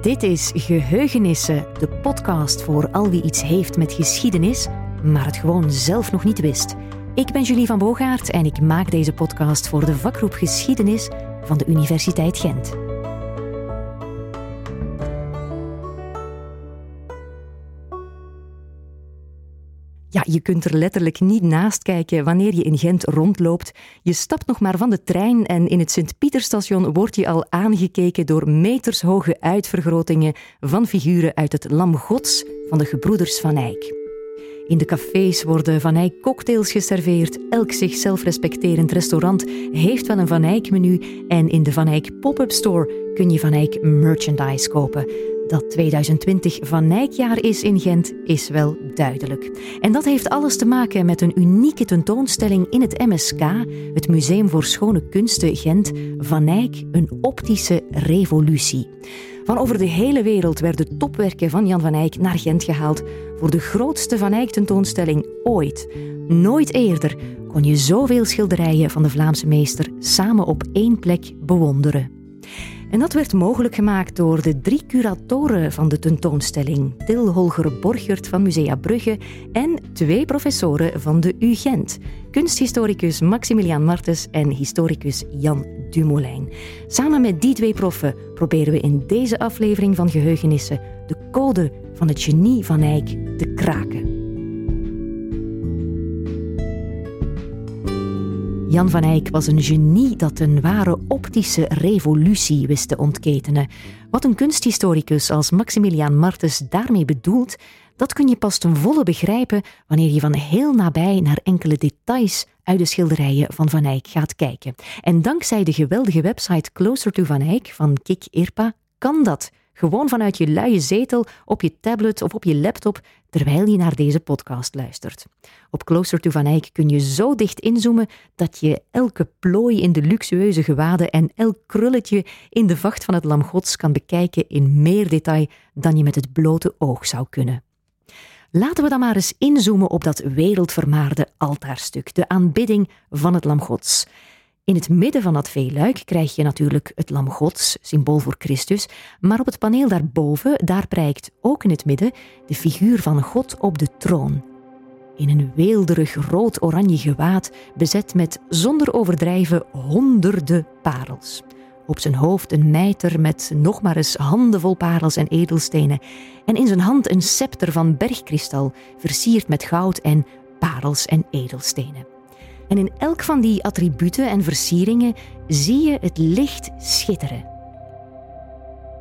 Dit is Geheugenissen, de podcast voor al wie iets heeft met geschiedenis, maar het gewoon zelf nog niet wist. Ik ben Julie van Boogaard en ik maak deze podcast voor de vakgroep Geschiedenis van de Universiteit Gent. Je kunt er letterlijk niet naast kijken wanneer je in Gent rondloopt. Je stapt nog maar van de trein en in het Sint-Pieterstation wordt je al aangekeken door metershoge uitvergrotingen van figuren uit het Lam Gods van de gebroeders Van Eyck. In de cafés worden Van Eyck cocktails geserveerd. Elk zichzelf respecterend restaurant heeft wel een Van Eyck menu. En in de Van Eyck pop-up store kun je Van Eyck merchandise kopen. Dat 2020 Van Nijkjaar is in Gent is wel duidelijk. En dat heeft alles te maken met een unieke tentoonstelling in het MSK, het Museum voor Schone Kunsten Gent, Van Nijk, een optische revolutie. Van over de hele wereld werden topwerken van Jan van Eyck naar Gent gehaald voor de grootste Van Eyck tentoonstelling ooit. Nooit eerder kon je zoveel schilderijen van de Vlaamse meester samen op één plek bewonderen. En dat werd mogelijk gemaakt door de drie curatoren van de tentoonstelling, Til Holger Borgert van Musea Brugge en twee professoren van de UGent, kunsthistoricus Maximilian Martens en historicus Jan Dumoulin. Samen met die twee proffen proberen we in deze aflevering van Geheugenissen de code van het genie van Eyck te kraken. Jan van Eyck was een genie dat een ware optische revolutie wist te ontketenen. Wat een kunsthistoricus als Maximilian Martens daarmee bedoelt, dat kun je pas ten volle begrijpen wanneer je van heel nabij naar enkele details uit de schilderijen van Van Eyck gaat kijken. En dankzij de geweldige website Closer to Van Eyck van Kik Irpa kan dat. Gewoon vanuit je luie zetel, op je tablet of op je laptop, terwijl je naar deze podcast luistert. Op Closer to Van Eyck kun je zo dicht inzoomen dat je elke plooi in de luxueuze gewaden en elk krulletje in de vacht van het lam gods kan bekijken in meer detail dan je met het blote oog zou kunnen. Laten we dan maar eens inzoomen op dat wereldvermaarde altaarstuk, de aanbidding van het lam gods. In het midden van dat veeluik krijg je natuurlijk het lam gods, symbool voor Christus, maar op het paneel daarboven, daar prijkt ook in het midden de figuur van God op de troon. In een weelderig rood-oranje gewaad, bezet met zonder overdrijven honderden parels. Op zijn hoofd een mijter met nog maar eens handenvol parels en edelstenen. En in zijn hand een scepter van bergkristal, versierd met goud en parels en edelstenen. En in elk van die attributen en versieringen zie je het licht schitteren.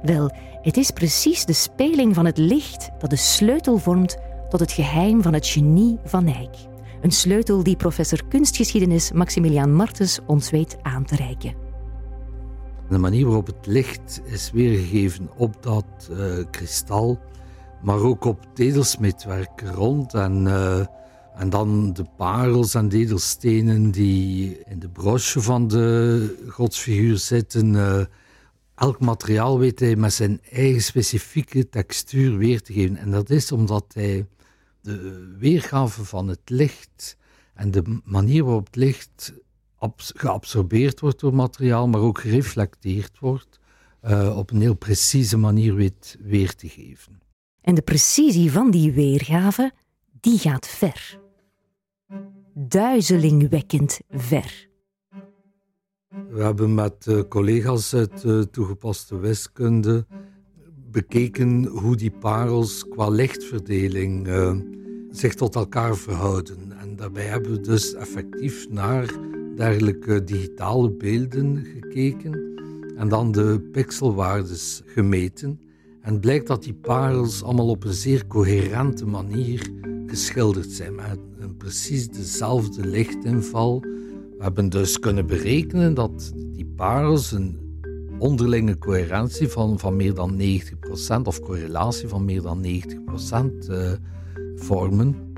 Wel, het is precies de speling van het licht dat de sleutel vormt tot het geheim van het genie van Eyck. Een sleutel die professor kunstgeschiedenis Maximilian Martens ons weet aan te reiken. De manier waarop het licht is weergegeven op dat uh, kristal, maar ook op het edelsmidwerk rond en... Uh, en dan de parels en de edelstenen die in de broche van de godsfiguur zitten. Uh, elk materiaal weet hij met zijn eigen specifieke textuur weer te geven. En dat is omdat hij de weergave van het licht en de manier waarop het licht geabsorbeerd wordt door materiaal, maar ook gereflecteerd wordt, uh, op een heel precieze manier weet weer te geven. En de precisie van die weergave, die gaat ver duizelingwekkend ver. We hebben met uh, collega's uit uh, toegepaste wiskunde bekeken hoe die parels qua lichtverdeling uh, zich tot elkaar verhouden. En daarbij hebben we dus effectief naar dergelijke digitale beelden gekeken en dan de pixelwaardes gemeten. En blijkt dat die parels allemaal op een zeer coherente manier geschilderd zijn precies dezelfde lichtinval. We hebben dus kunnen berekenen dat die parels een onderlinge coherentie van, van meer dan 90% of correlatie van meer dan 90% uh, eh, vormen.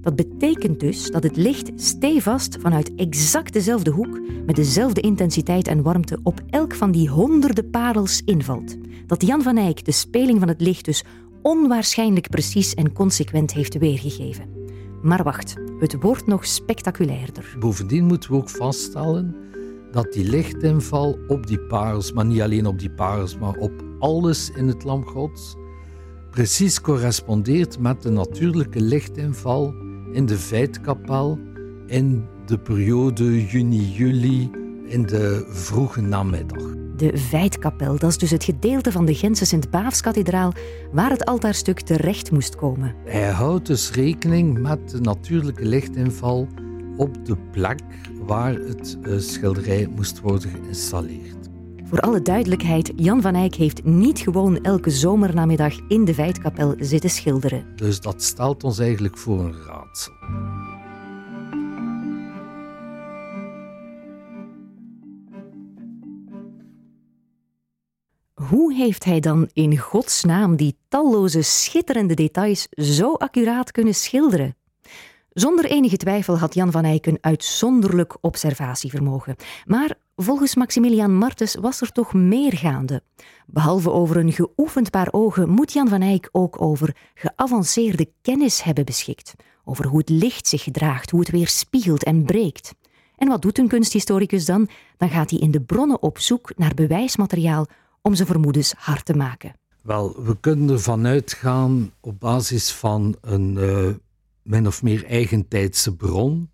Dat betekent dus dat het licht stevast vanuit exact dezelfde hoek, met dezelfde intensiteit en warmte, op elk van die honderden parels invalt. Dat Jan van Eyck de speling van het licht dus onwaarschijnlijk precies en consequent heeft weergegeven. Maar wacht, het wordt nog spectaculairder. Bovendien moeten we ook vaststellen dat die lichtinval op die parels, maar niet alleen op die parels, maar op alles in het Lam Gods, precies correspondeert met de natuurlijke lichtinval in de Veitkapel in de periode juni-juli in de vroege namiddag. De Veitkapel, dat is dus het gedeelte van de Gentse Sint-Baafskathedraal waar het altaarstuk terecht moest komen. Hij houdt dus rekening met de natuurlijke lichtinval op de plek waar het eh, schilderij moest worden geïnstalleerd. Voor alle duidelijkheid, Jan van Eyck heeft niet gewoon elke zomernamiddag in de Veitkapel zitten schilderen. Dus dat stelt ons eigenlijk voor een raadsel. Hoe heeft hij dan in godsnaam die talloze schitterende details zo accuraat kunnen schilderen? Zonder enige twijfel had Jan van Eyck een uitzonderlijk observatievermogen. Maar volgens Maximilian Martens was er toch meer gaande. Behalve over een geoefend paar ogen moet Jan van Eyck ook over geavanceerde kennis hebben beschikt. Over hoe het licht zich gedraagt, hoe het weer spiegelt en breekt. En wat doet een kunsthistoricus dan? Dan gaat hij in de bronnen op zoek naar bewijsmateriaal om zijn vermoedens hard te maken. Wel, we kunnen ervan uitgaan op basis van een uh, min of meer eigentijdse bron,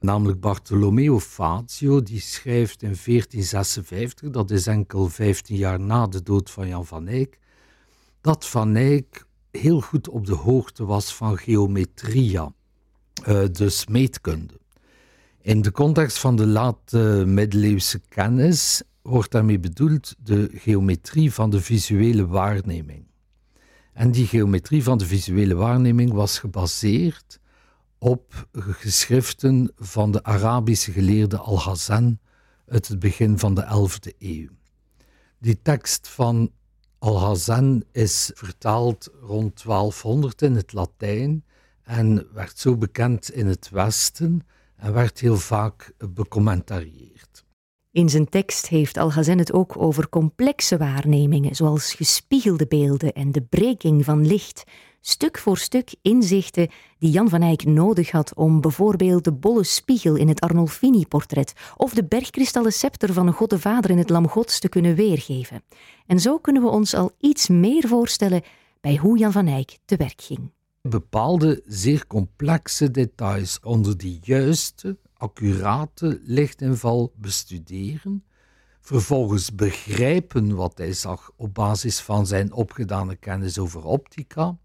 namelijk Bartolomeo Fazio, die schrijft in 1456, dat is enkel 15 jaar na de dood van Jan van Eyck, dat Van Eyck heel goed op de hoogte was van geometria, uh, dus meetkunde. In de context van de late middeleeuwse kennis wordt daarmee bedoeld de geometrie van de visuele waarneming. En die geometrie van de visuele waarneming was gebaseerd op geschriften van de Arabische geleerde Al-Hazen uit het begin van de 11e eeuw. Die tekst van Al-Hazen is vertaald rond 1200 in het Latijn en werd zo bekend in het Westen en werd heel vaak becommentarieerd. In zijn tekst heeft Alhazen het ook over complexe waarnemingen, zoals gespiegelde beelden en de breking van licht, stuk voor stuk inzichten die Jan van Eyck nodig had om bijvoorbeeld de bolle spiegel in het Arnolfini-portret of de bergkristallen scepter van God de Vader in het Lam Gods te kunnen weergeven. En zo kunnen we ons al iets meer voorstellen bij hoe Jan van Eyck te werk ging. Bepaalde zeer complexe details onder die juiste, accurate lichtinval bestuderen, vervolgens begrijpen wat hij zag op basis van zijn opgedane kennis over optica,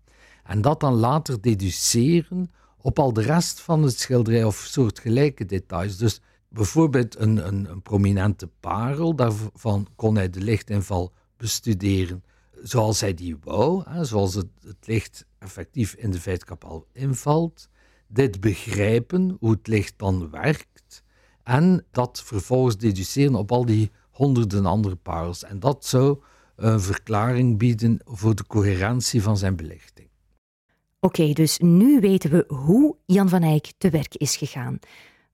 en dat dan later deduceren op al de rest van het schilderij of soortgelijke details. Dus bijvoorbeeld een, een, een prominente parel, daarvan kon hij de lichtinval bestuderen zoals hij die wou, hè, zoals het, licht effectief in de veitkapel invalt dit begrijpen, hoe het licht dan werkt, en dat vervolgens deduceren op al die honderden andere parels. En dat zou een verklaring bieden voor de coherentie van zijn belichting. Oké, dus nu weten we hoe Jan van Eyck te werk is gegaan.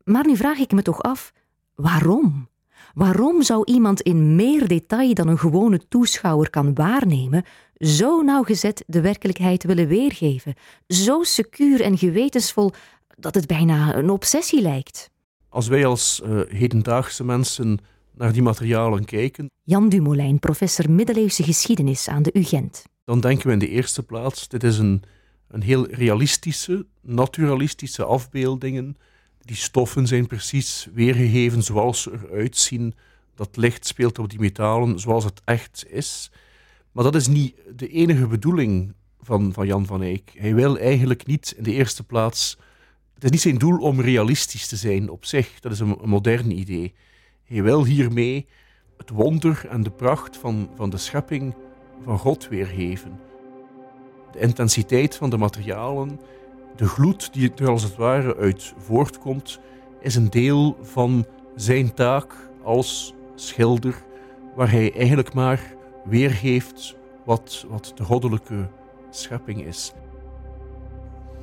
Maar nu vraag ik me toch af, waarom? Waarom zou iemand in meer detail dan een gewone toeschouwer kan waarnemen, zo nauwgezet de werkelijkheid willen weergeven, zo secuur en gewetensvol dat het bijna een obsessie lijkt? Als wij als uh, hedendaagse mensen naar die materialen kijken. Jan Dumoulin, professor middeleeuwse geschiedenis aan de UGent. Dan denken we in de eerste plaats: dit is een, een heel realistische, naturalistische afbeeldingen die stoffen zijn precies weergegeven zoals ze eruit zien. Dat licht speelt op die metalen zoals het echt is. Maar dat is niet de enige bedoeling van, van Jan van Eyck. Hij wil eigenlijk niet in de eerste plaats. Het is niet zijn doel om realistisch te zijn op zich. Dat is een, modern idee. Hij wil hiermee het wonder en de pracht van, van de schepping van God weergeven. De intensiteit van de materialen de gloed die er als het ware uit voortkomt, is een deel van zijn taak als schilder, waar hij eigenlijk maar weergeeft wat, wat de goddelijke schepping is.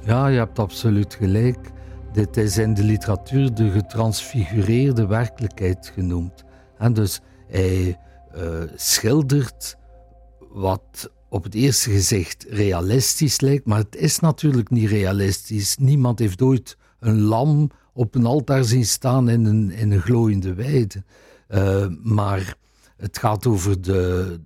Ja, je hebt absoluut gelijk. Dit is in de literatuur de getransfigureerde werkelijkheid genoemd. En dus hij uh, schildert wat op het eerste gezicht realistisch lijkt, maar het is natuurlijk niet realistisch. Niemand heeft ooit een lam op een altaar zien staan in een, in een glooiende weide. Uh, maar het gaat over de,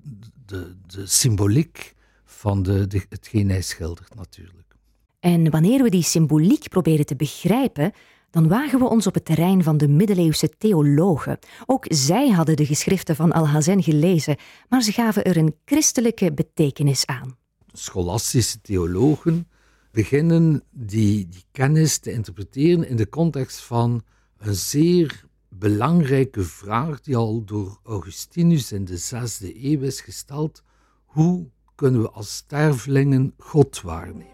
de, de symboliek van de, de, hetgeen hij schildert natuurlijk. En wanneer we die symboliek proberen te begrijpen, dan wagen we ons op het terrein van de middeleeuwse theologen. Ook zij hadden de geschriften van Alhazen gelezen, maar ze gaven er een christelijke betekenis aan. Scholastische theologen beginnen die, die kennis te interpreteren in de context van een zeer belangrijke vraag die al door Augustinus in de zesde eeuw is gesteld. Hoe kunnen we als stervelingen God waarnemen?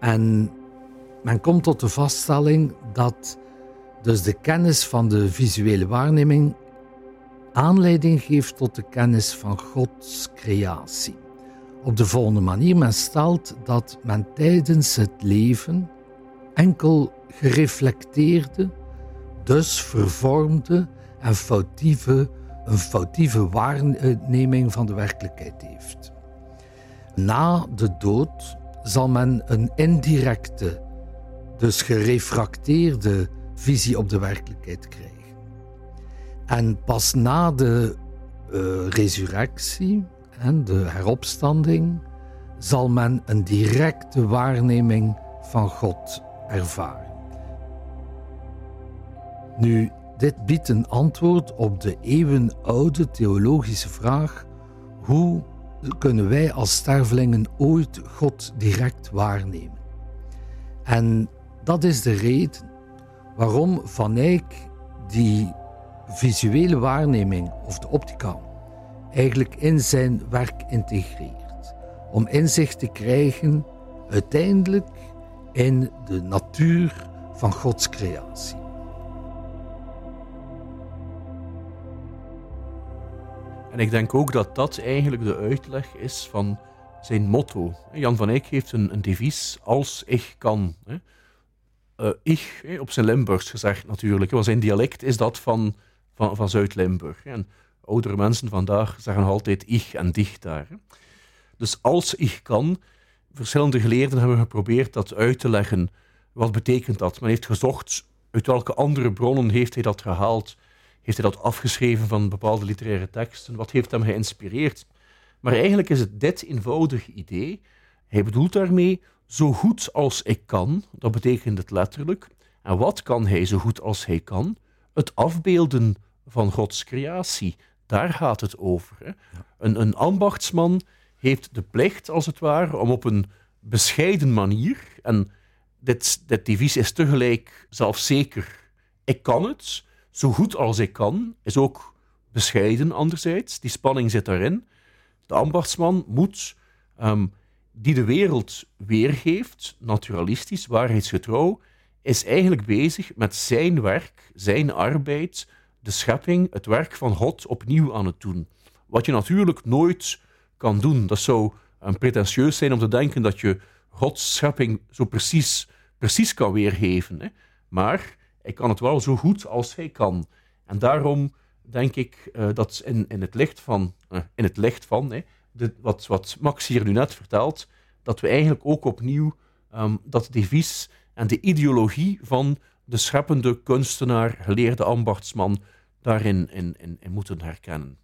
En men komt tot de vaststelling dat dus de kennis van de visuele waarneming aanleiding geeft tot de kennis van Gods creatie. Op de volgende manier, men stelt dat men tijdens het leven enkel gereflecteerde, dus vervormde en foutieve, een foutieve waarneming van de werkelijkheid heeft. Na de dood zal men een indirecte, dus gerefracteerde visie op de werkelijkheid krijgen. En pas na de uh, resurrectie en de heropstanding zal men een directe waarneming van God ervaren. Nu, dit biedt een antwoord op de eeuwenoude theologische vraag: hoe kunnen wij als stervelingen ooit God direct waarnemen? En dat is de reden waarom Van Eyck die visuele waarneming of de optica eigenlijk in zijn werk integreert. Om inzicht te krijgen uiteindelijk in de natuur van Gods creatie. En ik denk ook dat dat eigenlijk de uitleg is van zijn motto. Jan van Eyck heeft een, een devies, als ik kan. Uh, ik, op zijn Limburgs gezegd natuurlijk, want zijn dialect is dat van, van, van Zuid-Limburg. En oudere mensen vandaag zeggen altijd ich en dicht daar. Dus als ik kan, verschillende geleerden hebben geprobeerd dat uit te leggen. Wat betekent dat? Men heeft gezocht uit welke andere bronnen heeft hij dat gehaald. Heeft hij dat afgeschreven van bepaalde literaire teksten? Wat heeft hem geïnspireerd? Maar eigenlijk is het dit eenvoudig idee. Hij bedoelt daarmee zo goed als ik kan, dat betekent het letterlijk. En wat kan hij zo goed als hij kan? Het afbeelden van Gods creatie. Daar gaat het over. Hè? Een, een ambachtsman heeft de plicht, als het ware, om op een bescheiden manier, en dit, dit devies is tegelijk zelfzeker, ik kan het, zo goed als ik kan, is ook bescheiden anderzijds. Die spanning zit daarin. De ambachtsman moet, ehm, die de wereld weergeeft, naturalistisch, waarheidsgetrouw, is eigenlijk bezig met zijn werk, zijn arbeid, de schepping, het werk van God opnieuw aan het doen. Wat je natuurlijk nooit kan doen. Dat zou een pretentieus zijn om te denken dat je Gods schepping zo precies, precies kan weergeven. Hè. Maar hij kan het wel zo goed als hij kan. En daarom denk ik uh, dat in, in het licht van, uh, in het licht van hè, wat, wat Max hier nu net vertelt, dat we eigenlijk ook opnieuw um, dat devies en de ideologie van de scheppende kunstenaar, geleerde ambachtsman, daarin in, in, in moeten herkennen.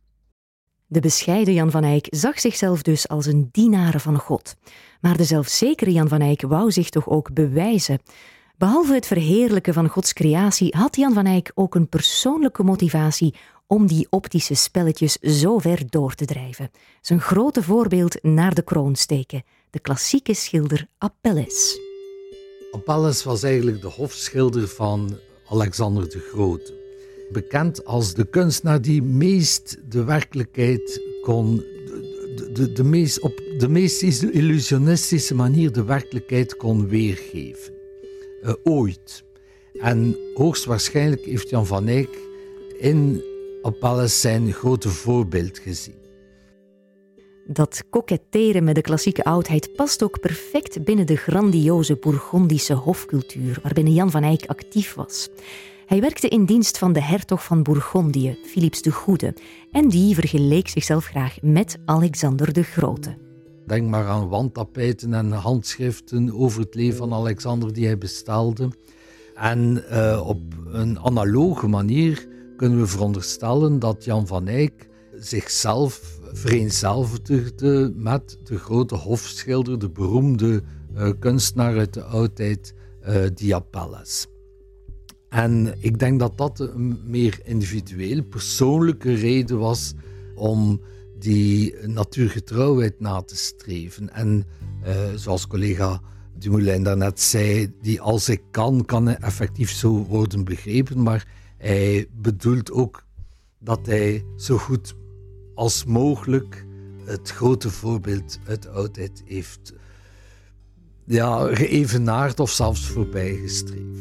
De bescheiden Jan van Eyck zag zichzelf dus als een dienaar van God. Maar de zelfzekere Jan van Eyck wou zich toch ook bewijzen. Behalve het verheerlijken van Gods creatie had Jan van Eyck ook een persoonlijke motivatie om die optische spelletjes zo ver door te drijven. Zijn grote voorbeeld naar de kroon steken, de klassieke schilder Apelles. Apelles was eigenlijk de hofschilder van Alexander de Grote. Bekend als de kunstenaar die meest de werkelijkheid kon, de, de, de meest, op de meest illusionistische manier de werkelijkheid kon weergeven. Uh, ooit. En hoogstwaarschijnlijk heeft Jan van Eyck in Apelles zijn grote voorbeeld gezien. Dat koketteren met de klassieke oudheid past ook perfect binnen de grandioze Bourgondische hofcultuur waarbinnen Jan van Eyck actief was. Hij werkte in dienst van de hertog van Bourgondië, Philips de Goede, en die vergeleek zichzelf graag met Alexander de Grote. Denk maar aan wandtapijten en handschriften over het leven van Alexander die hij bestelde. En uh, op een analoge manier kunnen we veronderstellen dat Jan van Eyck zichzelf vereenzelvigde met de grote hofschilder, de beroemde uh, kunstenaar uit de oudheid, uh, Diapelles. En ik denk dat dat een meer individueel, persoonlijke reden was om die natuurgetrouwheid na te streven. En uh, zoals collega Dumoulin daarnet zei, die als ik kan, kan effectief zo worden begrepen. Maar hij bedoelt ook dat hij zo goed als mogelijk het grote voorbeeld uit oudheid heeft ja, geëvenaard of zelfs voorbijgestreefd.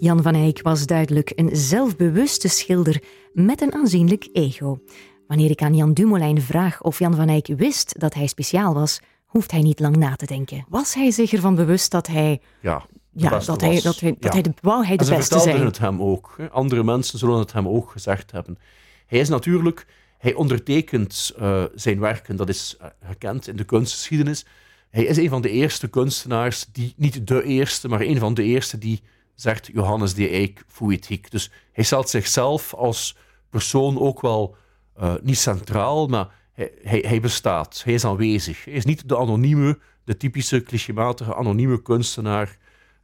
Jan van Eyck was duidelijk een zelfbewuste schilder met een aanzienlijk ego. Wanneer ik aan Jan Dumoulin vraag of Jan van Eyck wist dat hij speciaal was, hoeft hij niet lang na te denken. Was hij zich ervan bewust dat hij ja, ja, dat hij, dat hij, dat hij de, wou hij de en beste zijn. het hem ook. Andere mensen zullen het hem ook gezegd hebben. Hij is natuurlijk, hij ondertekent uh, zijn werken, dat is uh, gekend in de kunstgeschiedenis. Hij is een van de eerste kunstenaars die, niet de eerste, maar een van de eerste die zegt Johannes de Eyck Fouethiek. Dus hij stelt zichzelf als persoon ook wel uh, niet centraal, maar hij, hij, hij, bestaat. Hij is aanwezig. Hij is niet de anonieme, de typische clichématige anonieme kunstenaar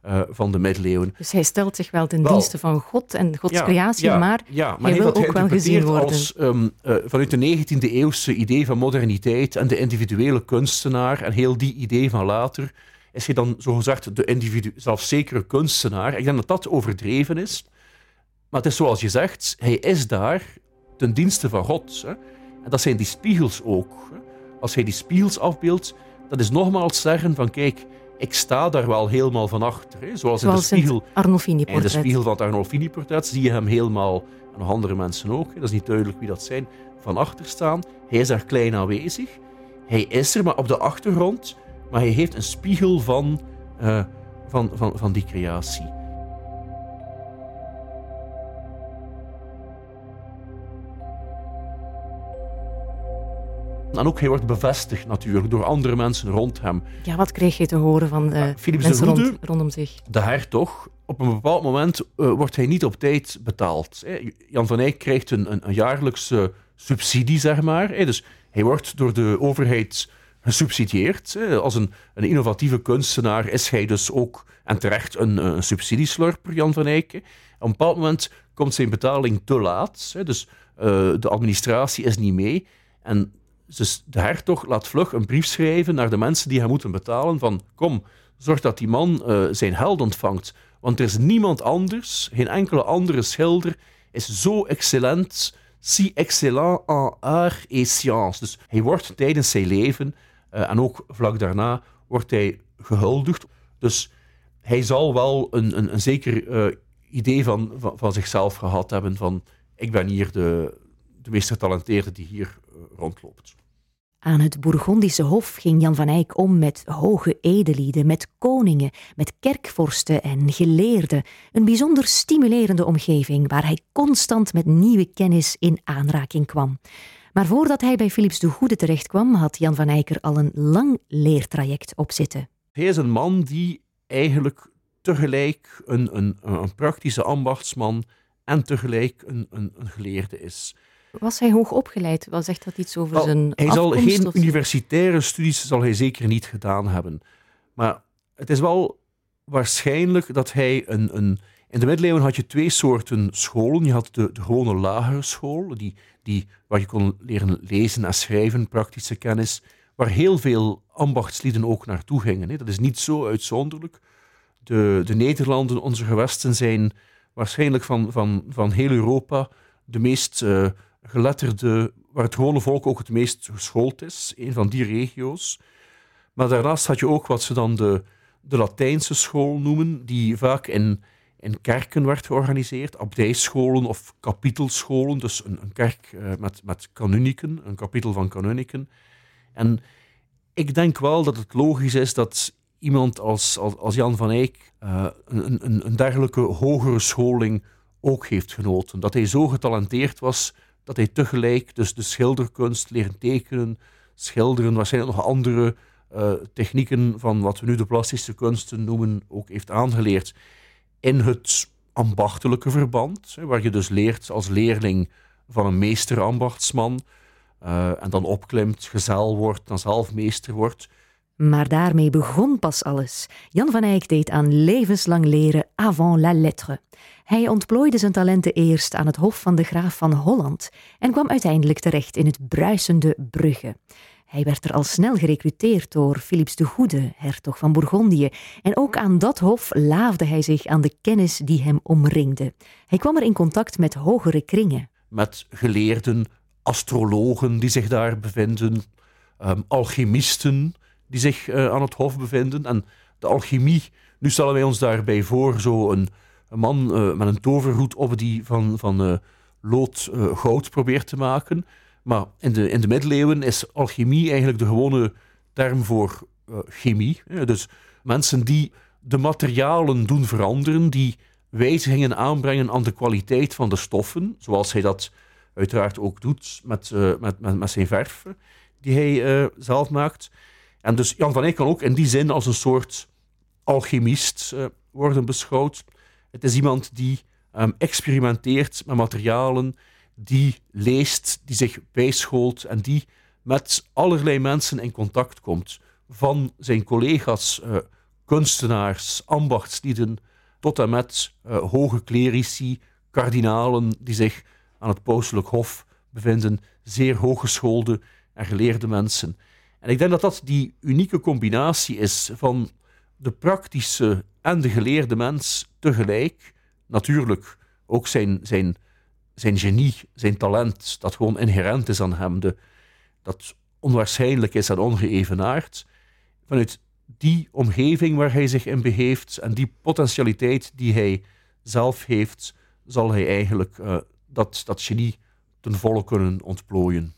uh, van de middeleeuwen. Dus hij stelt zich wel ten wel, dienste van God en Gods ja, creatie, ja, maar, ja, maar hij wil ook wel gezien worden. Als, um, uh, vanuit de 19e eeuwse idee van moderniteit en de individuele kunstenaar en heel die idee van later, is hij dan zogezegd de individu zelfzekere kunstenaar. Ik denk dat dat overdreven is. Maar het is zoals je zegt, hij is daar ten dienste van God. Hè. En dat zijn die spiegels ook. Hè. Als hij die spiegels afbeeldt, dat is nogmaals zeggen van kijk, ik sta daar wel helemaal van achter. Hè. Zoals, Zoals in de spiegel, in de spiegel van het Arnolfini-portret zie je hem helemaal, en nog andere mensen ook, hè. dat is niet duidelijk wie dat zijn, van achter staan. Hij is daar klein aanwezig. Hij is er, maar op de achtergrond. Maar hij heeft een spiegel van, uh, van, van, van die creatie. En ook hij wordt bevestigd natuurlijk door andere mensen rond hem. Ja, wat kreeg je te horen van de mensen de Goede, rond, rondom zich? De hertog. Op een bepaald moment uh, wordt hij niet op tijd betaald. Jan van Eyck krijgt een, een, een jaarlijkse subsidie, zeg maar. Dus hij wordt door de overheid gesubsidieerd. Als een, een, innovatieve kunstenaar is hij dus ook, en terecht, een, een subsidieslurper, Jan van Eyck. Op een bepaald moment komt zijn betaling te laat. Dus uh, de administratie is niet mee. En dus de hertog laat vlug een brief schrijven naar de mensen die hem moeten betalen van kom, zorg dat die man uh, zijn geld ontvangt. Want er is niemand anders, geen enkele andere schilder is zo excellent, si excellent en art et science. Dus hij wordt tijdens zijn leven en ook vlak daarna wordt hij gehuldigd. Dus hij zal wel een, een, een zeker uh, idee van, van, van, zichzelf gehad hebben van ik ben hier de, de meest getalenteerde die hier uh, rondloopt. Aan het Bourgondische hof ging Jan van Eyck om met hoge edelieden, met koningen, met kerkvorsten en geleerden. Een bijzonder stimulerende omgeving waar hij constant met nieuwe kennis in aanraking kwam. Maar voordat hij bij Philips de Goede terechtkwam, had Jan van Eyck er al een lang leertraject op zitten. Hij is een man die eigenlijk tegelijk een, een, een praktische ambachtsman en tegelijk een, een, een geleerde is. Was hij hoog opgeleid? Wat zegt dat iets over zijn Hij zal geen universitaire studies zal hij zeker niet gedaan hebben. Maar het is wel waarschijnlijk dat hij een, een in de middeleeuwen had je twee soorten scholen. Je had de, de gewone lagere school, die, die, waar je kon leren lezen en schrijven, praktische kennis, waar heel veel ambachtslieden ook naartoe gingen. Hè. Dat is niet zo uitzonderlijk. De, de Nederlanden, onze gewesten, zijn waarschijnlijk van, van, van heel Europa de meest uh, geletterde, waar het gewone volk ook het meest geschoold is, een van die regio's. Maar daarnaast had je ook wat ze dan de, de Latijnse school noemen, die vaak in in kerken werd georganiseerd, abdijscholen of kapitelscholen, dus een, een kerk uh, met, met kanuniken, een kapitel van kanuniken. En ik denk wel dat het logisch is dat iemand als, als, Jan van Eyck uh, een, een, een dergelijke hogere scholing ook heeft genoten. Dat hij zo getalenteerd was dat hij tegelijk dus de schilderkunst leren tekenen, schilderen, waarschijnlijk nog andere uh, technieken van wat we nu de plastische kunsten noemen ook heeft aangeleerd in het ambachtelijke verband, waar je dus leert als leerling van een meester-ambachtsman uh, en dan opklimt, gezel wordt, dan zelf meester wordt. Maar daarmee begon pas alles. Jan van Eyck deed aan levenslang leren avant la lettre. Hij ontplooide zijn talenten eerst aan het hof van de graaf van Holland en kwam uiteindelijk terecht in het bruisende Brugge. Hij werd er al snel gerecruiteerd door Philips de Goede, hertog van Bourgondië, en ook aan dat hof laafde hij zich aan de kennis die hem omringde. Hij kwam er in contact met hogere kringen. Met geleerden, astrologen die zich daar bevinden, um, alchemisten die zich uh, aan het hof bevinden. En de alchemie, nu stellen wij ons daarbij voor, zo een, een man uh, met een toverhoed op die van, van uh, lood goud probeert te maken. Maar in de, in de middeleeuwen is alchemie eigenlijk de gewone term voor chemie. Dus mensen die de materialen doen veranderen, die wijzigingen aanbrengen aan de kwaliteit van de stoffen, zoals hij dat uiteraard ook doet met, met, met, met zijn verf die hij zelf maakt. En dus Jan van Eyck kan ook in die zin als een soort alchemist worden beschouwd. Het is iemand die um, experimenteert met materialen, die leest, die zich bijschoolt en die met allerlei mensen in contact komt. Van zijn collega's, uh, kunstenaars, ambachtslieden, tot en met uh, hoge clerici, kardinalen die zich aan het pauselijk hof bevinden, zeer hooggeschoolde en geleerde mensen. En ik denk dat dat die unieke combinatie is van de praktische en de geleerde mens tegelijk. Natuurlijk ook zijn, zijn, zijn genie, zijn talent, dat gewoon inherent is aan hem, de, dat onwaarschijnlijk is en ongeëvenaard. Vanuit die omgeving waar hij zich in begeeft en die potentialiteit die hij zelf heeft, zal hij eigenlijk uh, dat, dat genie ten volle kunnen ontplooien.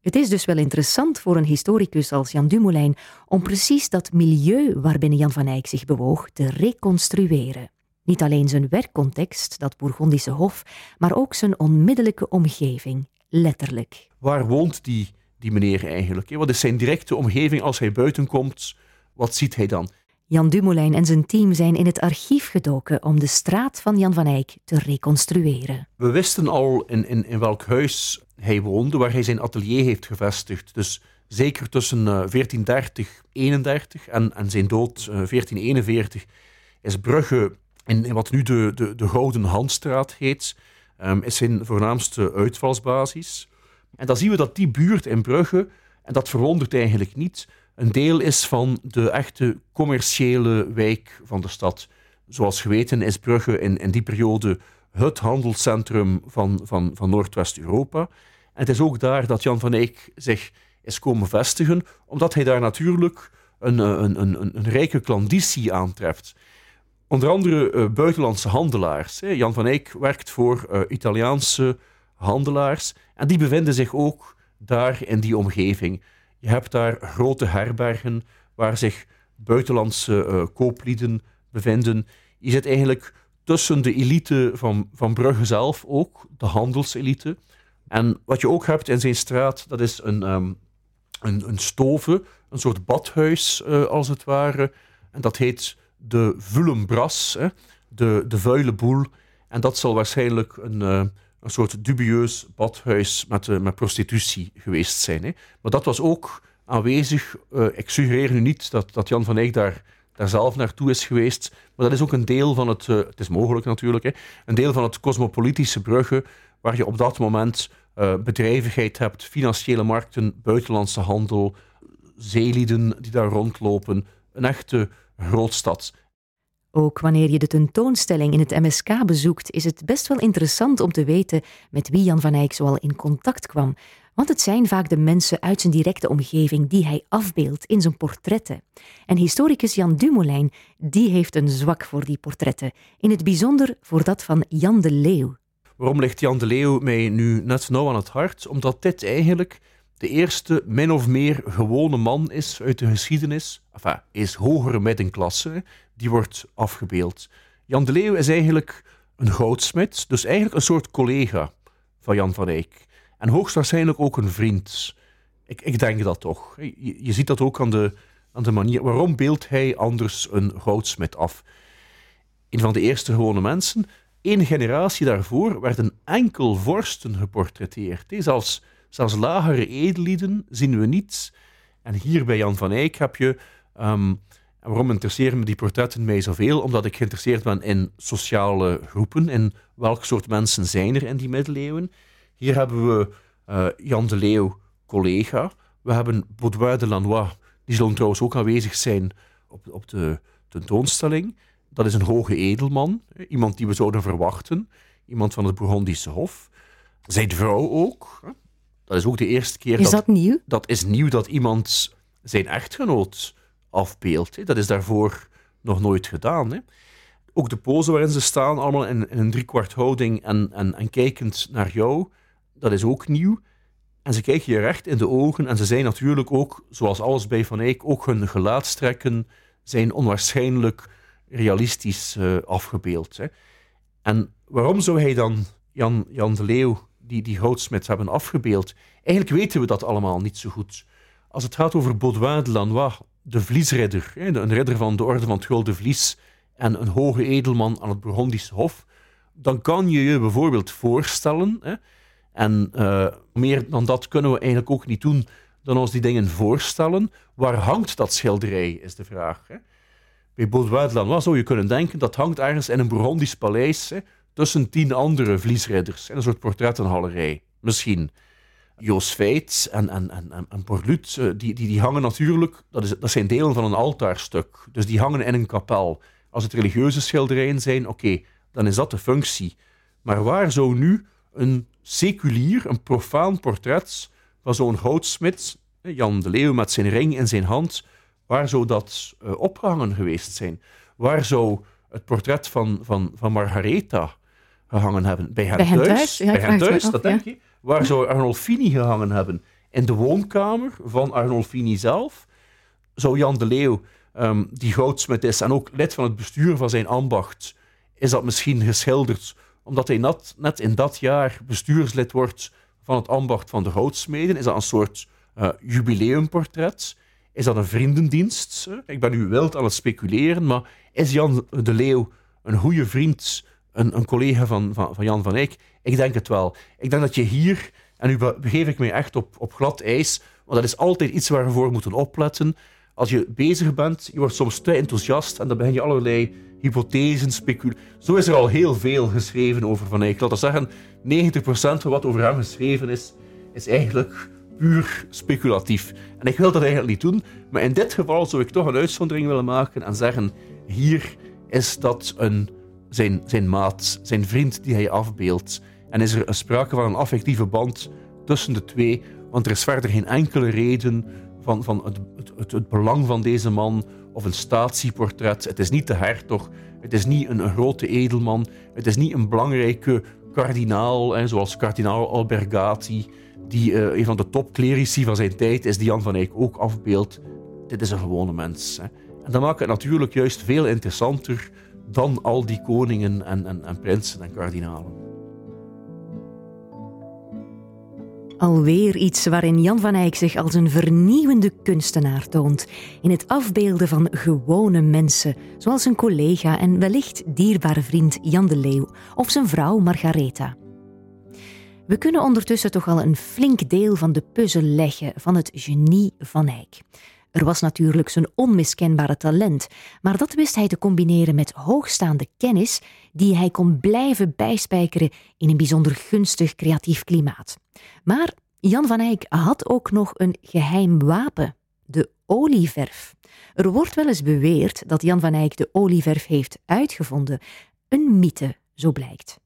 Het is dus wel interessant voor een historicus als Jan Dumoulin om precies dat milieu waarbinnen Jan van Eyck zich bewoog te reconstrueren. Niet alleen zijn werkcontext, dat Bourgondische hof, maar ook zijn onmiddellijke omgeving, letterlijk. Waar woont die, die meneer eigenlijk? Wat is zijn directe omgeving als hij buiten komt? Wat ziet hij dan? Jan Dumoulin en zijn team zijn in het archief gedoken om de straat van Jan van Eyck te reconstrueren. We wisten al in, in, in welk huis hij woonde, waar hij zijn atelier heeft gevestigd. Dus zeker tussen 1430, eh, 31 en, en zijn dood 1441 eh, is Brugge, in, wat nu de, de, de Gouden Handstraat heet, um, is zijn voornaamste uitvalsbasis. En dan zien we dat die buurt in Brugge, en dat verwondert eigenlijk niet, een deel is van de echte commerciële wijk van de stad. Zoals geweten is Brugge in, in die periode het handelscentrum van, van, van Noordwest-Europa. En het is ook daar dat Jan van Eyck zich is komen vestigen, omdat hij daar natuurlijk een, een, een, een, een rijke klanditie aantreft. Onder andere uh, buitenlandse handelaars. Hè. Jan van Eyck werkt voor uh, Italiaanse handelaars en die bevinden zich ook daar in die omgeving. Je hebt daar grote herbergen waar zich buitenlandse uh, kooplieden bevinden. Je zit eigenlijk tussen de elite van, van Brugge zelf ook, de handelselite. En wat je ook hebt in zijn straat, dat is een, um, een, een stoven, een soort badhuis als het ware. En dat heet de Vullembras, hè, de, de vuile boel. En dat zal waarschijnlijk een, uh, een soort dubieus badhuis met, uh, met prostitutie geweest zijn. Hè. Maar dat was ook aanwezig. ik suggereer nu niet dat, dat Jan van Eyck daar daar zelf naartoe is geweest. Maar dat is ook een deel van het, uh, het is mogelijk natuurlijk, hè, een deel van het cosmopolitische Brugge, waar je op dat moment uh, bedrijvigheid hebt, financiële markten, buitenlandse handel, zeelieden die daar rondlopen. Een echte grootstad. Ook wanneer je de tentoonstelling in het MSK bezoekt, is het best wel interessant om te weten met wie Jan van Eyck zoal in contact kwam. Want het zijn vaak de mensen uit zijn directe omgeving die hij afbeeldt in zijn portretten. En historicus Jan Dumoulin, die heeft een zwak voor die portretten. In het bijzonder voor dat van Jan de Leeuw. Waarom ligt Jan de Leeuw mij nu net nauw aan het hart? Omdat dit eigenlijk de eerste min of meer gewone man is uit de geschiedenis. Enfin, is hogere middenklasse, die wordt afgebeeld. Jan de Leeuw is eigenlijk een goudsmid, dus eigenlijk een soort collega van Jan van Eyck. En hoogstwaarschijnlijk ook een vriend. Ik, ik denk dat toch. Je, ziet dat ook aan de, aan de manier waarom beeldt hij anders een goudsmit af. Een van de eerste gewone mensen, één generatie daarvoor, werden enkel vorsten geportretteerd. Zelfs, zelfs lagere edellieden zien we niet. En hier bij Jan van Eyck heb je ehm, waarom interesseren me die portretten mij zoveel? Omdat ik geïnteresseerd ben in sociale groepen, in welk soort mensen zijn er in die middeleeuwen. Hier hebben we uh, Jan de Leeuw, collega. We hebben Baudouin de Lanois, die zullen trouwens ook aanwezig zijn op, op de tentoonstelling. Dat is een hoge edelman, iemand die we zouden verwachten, iemand van het Bourgondische Hof. Zijn vrouw ook. Dat is ook de eerste keer. Is dat, dat nieuw? Dat is nieuw dat iemand zijn echtgenoot afbeeldt. Dat is daarvoor nog nooit gedaan. Hè. Ook de pose waarin ze staan, allemaal in, in een driekwart houding en, en, en kijkend naar jou, dat is ook nieuw. En ze kijken je recht in de ogen en ze zijn natuurlijk ook, zoals alles bij Van Eyck, ook hun gelaatstrekken zijn onwaarschijnlijk realistisch uh, afgebeeld. Hè. En waarom zou hij dan Jan, Jan de Leeuw, die, die houtsmid, hebben afgebeeld? Eigenlijk weten we dat allemaal niet zo goed. Als het gaat over Baudouin de Lanois, de vliesridder, een ridder van de orde van het Gulden Vlies en een hoge edelman aan het Burgondische Hof, dan kan je je bijvoorbeeld voorstellen, hè, en uh, meer dan dat kunnen we eigenlijk ook niet doen, dan ons die dingen voorstellen. Waar hangt dat schilderij, is de vraag. Hè. Bij Baudouin de Lanois zou je kunnen denken, dat hangt ergens in een Burgondisch paleis, hè, tussen tien andere vliesridders, een soort portrettenhalerij, misschien. Joos Veit en, en, en, en Borlut, eh, die, die, die hangen natuurlijk, dat, is, dat zijn delen van een altaarstuk. Dus die hangen in een kapel. Als het religieuze schilderijen zijn, oké, dan is dat de functie. Maar waar zou nu een seculier, een profaan portret van zo'n houtsmid, Jan de Leeuw met zijn ring in zijn hand, waar zou dat uh, opgehangen geweest zijn? Waar zou het portret van, van, van Margaretha gehangen hebben? Bij hen, thuis? bij hen thuis, dat denk je? Waar zou Arnolfini gehangen hebben? In de woonkamer van Arnolfini zelf zou Jan de Leeuw, um, die goudsmit is en ook lid van het bestuur van zijn ambacht, is dat misschien geschilderd omdat hij net, net in dat jaar bestuurslid wordt van het ambacht van de goudsmeden? Is dat een soort uh, jubileumportret? Is dat een vriendendienst? Ik ben nu wild aan het speculeren, maar is Jan de Leeuw een goede vriend een, een collega van, van, van, Jan van Eyck. Ik denk het wel. Ik denk dat je hier, en nu begeef ik mij echt op, op glad ijs, want dat is altijd iets waar we voor moeten opletten. Als je bezig bent, je wordt soms te enthousiast en dan begin je allerlei hypothesen, speculaties. Zo is er al heel veel geschreven over Van Eyck. Laat zeggen, 90% van wat over hem geschreven is, is eigenlijk puur speculatief. En ik wil dat eigenlijk niet doen, maar in dit geval zou ik toch een uitzondering willen maken en zeggen: hier is dat een zijn, zijn maat, zijn vriend die hij afbeeldt. En is er sprake van een affectieve band tussen de twee, want er is verder geen enkele reden van, van het, het, het, belang van deze man of een statieportret. Het is niet de hertog, het is niet een, grote edelman, het is niet een belangrijke kardinaal, hè, zoals kardinaal Albergati, die uh, een van de topclerici van zijn tijd is, die Jan van Eyck ook afbeeldt. Dit is een gewone mens. Hè. En dat maakt het natuurlijk juist veel interessanter dan al die koningen en, en, en prinsen en kardinalen. Alweer iets waarin Jan van Eyck zich als een vernieuwende kunstenaar toont. In het afbeelden van gewone mensen, zoals zijn collega en wellicht dierbare vriend Jan de Leeuw of zijn vrouw Margaretha. We kunnen ondertussen toch al een flink deel van de puzzel leggen van het genie van Eyck. Er was natuurlijk zijn onmiskenbare talent, maar dat wist hij te combineren met hoogstaande kennis die hij kon blijven bijspijkeren in een bijzonder gunstig creatief klimaat. Maar Jan van Eyck had ook nog een geheim wapen, de olieverf. Er wordt wel eens beweerd dat Jan van Eyck de olieverf heeft uitgevonden. Een mythe, zo blijkt.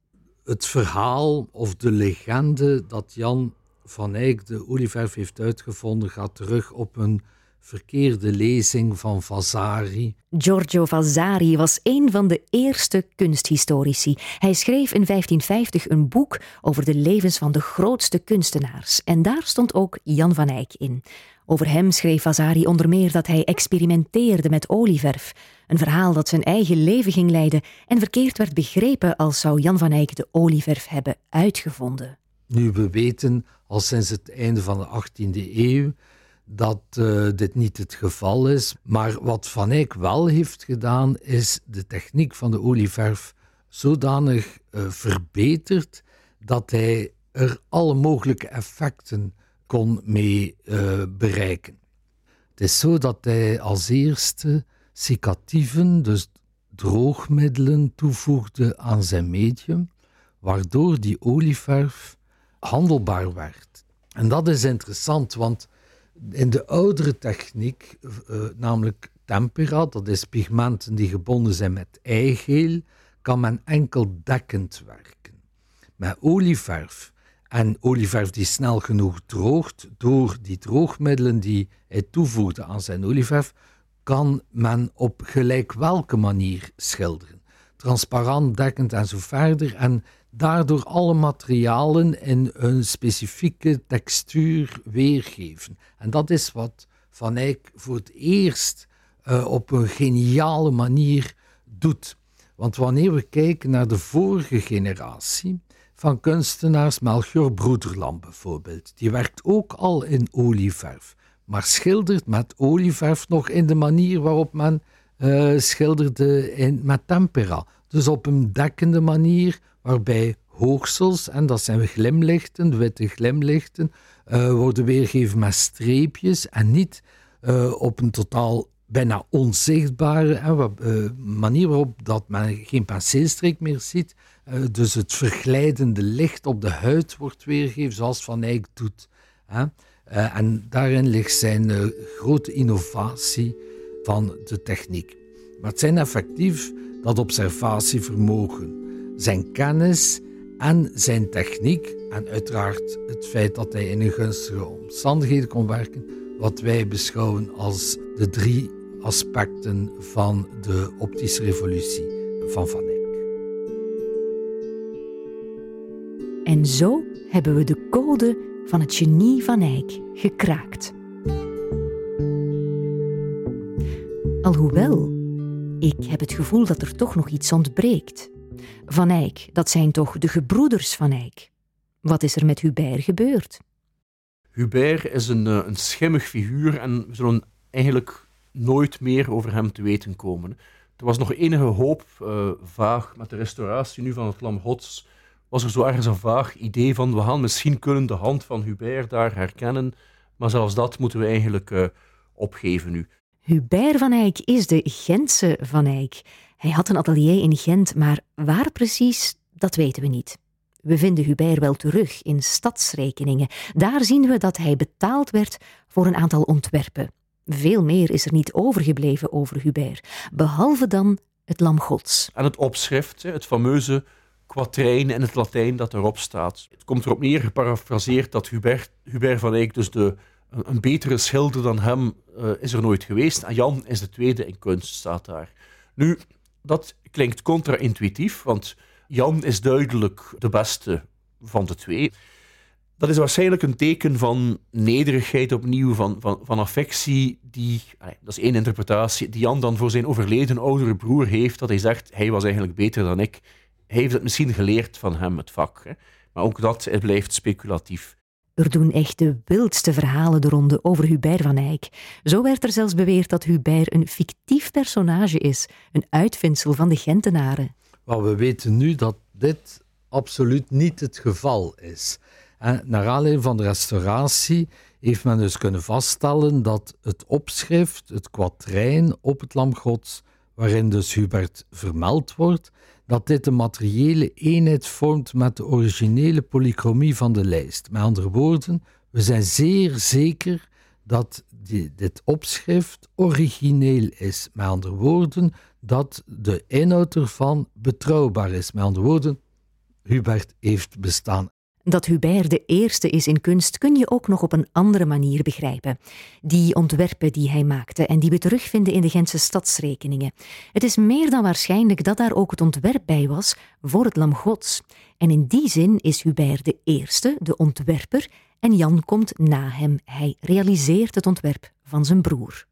Het verhaal of de legende dat Jan van Eyck de olieverf heeft uitgevonden gaat terug op een verkeerde lezing van Vasari. Giorgio Vasari was een van de eerste kunsthistorici. Hij schreef in 1550 een boek over de levens van de grootste kunstenaars. En daar stond ook Jan van Eyck in. Over hem schreef Vasari onder meer dat hij experimenteerde met olieverf. Een verhaal dat zijn eigen leven ging leiden en verkeerd werd begrepen als zou Jan van Eyck de olieverf hebben uitgevonden. Nu we weten al sinds het einde van de 18e eeuw dat uh, dit niet het geval is. Maar wat Van Eyck wel heeft gedaan, is de techniek van de olieverf zodanig uh, verbeterd dat hij er alle mogelijke effecten kon mee uh, bereiken. Het is zo dat hij als eerste cicatieven, dus droogmiddelen, toevoegde aan zijn medium, waardoor die olieverf handelbaar werd. En dat is interessant, want in de oudere techniek, uh, namelijk tempera, dat is pigmenten die gebonden zijn met eigeel, kan men enkel dekkend werken. Met olieverf en olieverf die snel genoeg droogt, door die droogmiddelen die hij toevoegde aan zijn olieverf, kan men op gelijk welke manier schilderen. Transparant, dekkend en zo verder. En daardoor alle materialen in een specifieke textuur weergeven. En dat is wat Van Eyck voor het eerst uh, op een geniale manier doet. Want wanneer we kijken naar de vorige generatie van kunstenaars, Melchior Broederland bijvoorbeeld, die werkt ook al in olieverf, maar schildert met olieverf nog in de manier waarop men uh, schilderde in, met tempera. Dus op een dekkende manier, waarbij hoogsels, en dat zijn glimlichten, witte glimlichten, uh, worden weergegeven met streepjes en niet uh, op een totaal bijna onzichtbare uh, manier waarop dat men geen penseelstreek meer ziet. dus het verglijdende licht op de huid wordt weergegeven zoals Van Eyck doet. Hè. en daarin ligt zijn grote innovatie van de techniek. Maar het zijn effectief dat observatievermogen, zijn kennis en zijn techniek en uiteraard het feit dat hij in een gunstige omstandigheden kon werken, wat wij beschouwen als de drie aspecten van de optische revolutie van Van Eyck. En zo hebben we de code van het genie van Eyck gekraakt. Alhoewel, ik heb het gevoel dat er toch nog iets ontbreekt. Van Eyck, dat zijn toch de gebroeders van Eyck? Wat is er met Hubert gebeurd? Hubert is een, eh, een schimmig figuur en we zullen eigenlijk nooit meer over hem te weten komen. Er was nog enige hoop, uh, vaag, met de restauratie nu van het Lam Gods, was er zo ergens een vaag idee van we gaan misschien kunnen de hand van Hubert daar herkennen, maar zelfs dat moeten we eigenlijk uh, opgeven nu. Hubert van Eyck is de Gentse van Eyck. Hij had een atelier in Gent, maar waar precies, dat weten we niet. We vinden Hubert wel terug in stadsrekeningen. Daar zien we dat hij betaald werd voor een aantal ontwerpen. Veel meer is er niet overgebleven over Hubert, behalve dan het Lam Gods. En het opschrift, het fameuze kwatrijn in het Latijn dat erop staat. Het komt erop neer, geparafraseerd, dat Hubert, Hubert van Eyck dus de, een betere schilder dan hem uh, is er nooit geweest. En Jan is de tweede in kunst, staat daar. Nu, dat klinkt contra-intuïtief, want Jan is duidelijk de beste van de twee. Dat is waarschijnlijk een teken van nederigheid opnieuw, van, van, van affectie, die, dat is één interpretatie, die Jan dan voor zijn overleden oudere broer heeft, dat hij zegt, hij was eigenlijk beter dan ik. Hij heeft het misschien geleerd van hem, het vak. Hè? Maar ook dat blijft speculatief. Er doen echt de wildste verhalen de ronde over Hubert van Eyck. Zo werd er zelfs beweerd dat Hubert een fictief personage is, een uitvindsel van de Gentenaren. Wel, we weten nu dat dit absoluut niet het geval is. En naar aanleiding van de restauratie heeft men dus kunnen vaststellen dat het opschrift, het kwatrijn op het lam gods, waarin dus Hubert vermeld wordt, dat dit een materiële eenheid vormt met de originele polychromie van de lijst. Met andere woorden, we zijn zeer zeker dat dit opschrift origineel is. Met andere woorden, dat de inhoud ervan betrouwbaar is. Met andere woorden, Hubert heeft bestaan. Dat Hubert de eerste is in kunst kun je ook nog op een andere manier begrijpen. Die ontwerpen die hij maakte en die we terugvinden in de Gentse stadsrekeningen. Het is meer dan waarschijnlijk dat daar ook het ontwerp bij was voor het Lam Gods. En in die zin is Hubert de eerste, de ontwerper, en Jan komt na hem. Hij realiseert het ontwerp van zijn broer.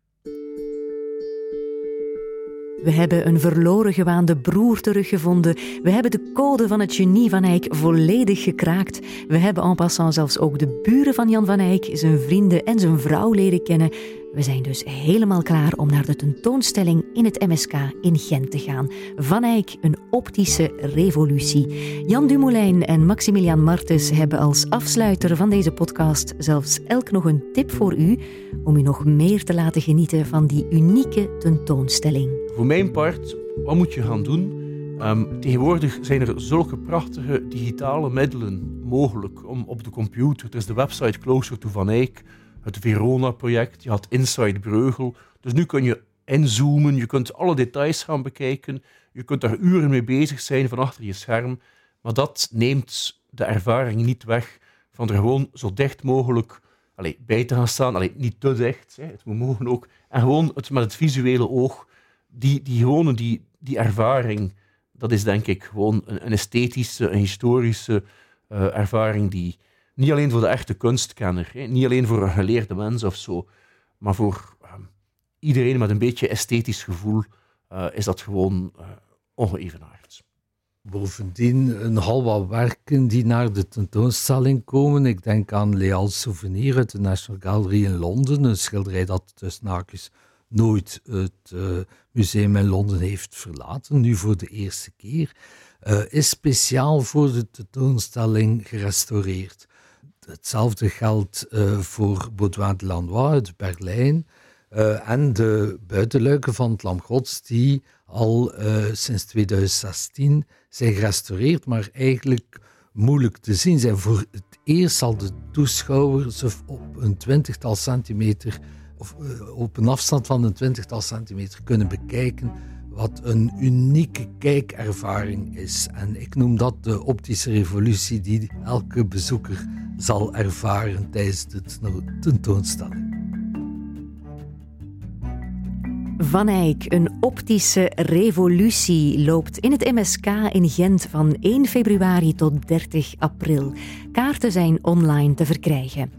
We hebben een verloren gewaande broer teruggevonden. We hebben de code van het genie van Eyck volledig gekraakt. We hebben en passant zelfs ook de buren van Jan van Eyck, zijn vrienden en zijn vrouw leren kennen. We zijn dus helemaal klaar om naar de tentoonstelling in het MSK in Gent te gaan. Van Eyck, een optische revolutie. Jan Dumoulin en Maximilian Martens hebben als afsluiter van deze podcast zelfs elk nog een tip voor u om u nog meer te laten genieten van die unieke tentoonstelling. Voor mijn part, wat moet je gaan doen? Um, tegenwoordig zijn er zulke prachtige digitale middelen mogelijk om op de computer. Er is de website Closer to Van Eyck het Verona-project, je had Inside Breugel. Dus nu kun je inzoomen, je kunt alle details gaan bekijken, je kunt daar uren mee bezig zijn van achter je scherm, maar dat neemt de ervaring niet weg van er gewoon zo dicht mogelijk allez, bij te gaan staan. Allez, niet te dicht, hè, moet mogen ook. En gewoon het, met het visuele oog, die, die gewone die, die ervaring, dat is denk ik gewoon een, esthetische, een historische uh, ervaring die, niet alleen voor de echte kunstkenner, hè, niet alleen voor een geleerde mens of zo, maar voor ehm, iedereen met een beetje esthetisch gevoel uh, is dat gewoon uh, ongeëvenaard. Bovendien een hal wat werken die naar de tentoonstelling komen. Ik denk aan Leal Souvenir uit de National Gallery in Londen. Een schilderij dat tussen haakjes nooit het uh, museum in Londen heeft verlaten, nu voor de eerste keer. Is speciaal voor de tentoonstelling gerestaureerd. Hetzelfde geldt uh, voor Baudouin de uit Berlijn uh, en de buitenluiken van het Lam Gods die al uh, sinds 2016 zijn gerestaureerd, maar eigenlijk moeilijk te zien zijn. Voor het eerst zal de toeschouwer ze op een twintigtal centimeter of op een afstand van een twintigtal centimeter kunnen bekijken wat een unieke kijkervaring is. En ik noem dat de optische revolutie die elke bezoeker zal ervaren tijdens de tentoonstelling. Van Eyck, een optische revolutie, loopt in het MSK in Gent van 1 februari tot 30 april. Kaarten zijn online te verkrijgen.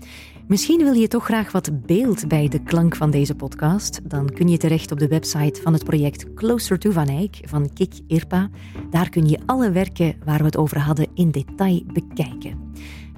Misschien wil je toch graag wat beeld bij de klank van deze podcast. Dan kun je terecht op de website van het project Closer to Van Eyck van Kik Irpa. Daar kun je alle werken waar we het over hadden in detail bekijken.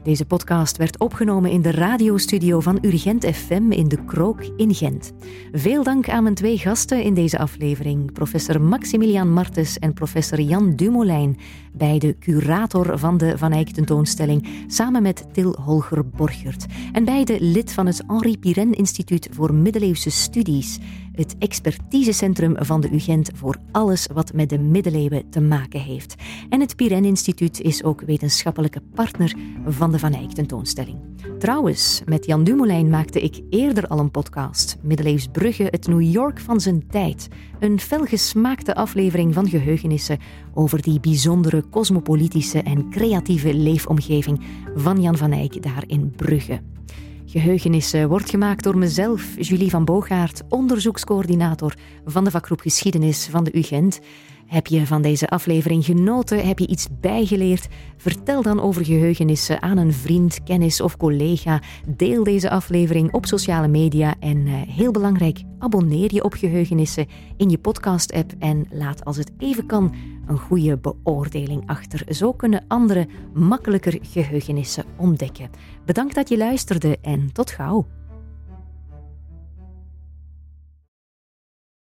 Deze podcast werd opgenomen in de radiostudio van Urgent FM in de Krook in Gent. Veel dank aan mijn twee gasten in deze aflevering, professor Maximilian Martens en professor Jan Dumoulin, beide curator van de Van Eyck tentoonstelling, samen met Til Holger Borgert. En beide lid van het Henri Pirenne Instituut voor Middeleeuwse Studies, het expertisecentrum van de UGent voor alles wat met de middeleeuwen te maken heeft. En het Pirenne Instituut is ook wetenschappelijke partner van de Van Eyck tentoonstelling. Trouwens, met Jan Dumoulin maakte ik eerder al een podcast, Middeleeuws Brugge, het New York van zijn tijd. Een felgesmaakte aflevering van geheugenissen over die bijzondere cosmopolitische en creatieve leefomgeving van Jan van Eyck daar in Brugge. Geheugenissen wordt gemaakt door mezelf, Julie van Boogaard, onderzoekscoördinator van de vakgroep Geschiedenis van de UGent. Heb je van deze aflevering genoten? Heb je iets bijgeleerd? Vertel dan over geheugenissen aan een vriend, kennis of collega. Deel deze aflevering op sociale media en uh, heel belangrijk, abonneer je op geheugenissen in je podcast-app en laat als het even kan een goede beoordeling achter. Zo kunnen anderen makkelijker geheugenissen ontdekken. Bedankt dat je luisterde en tot gauw.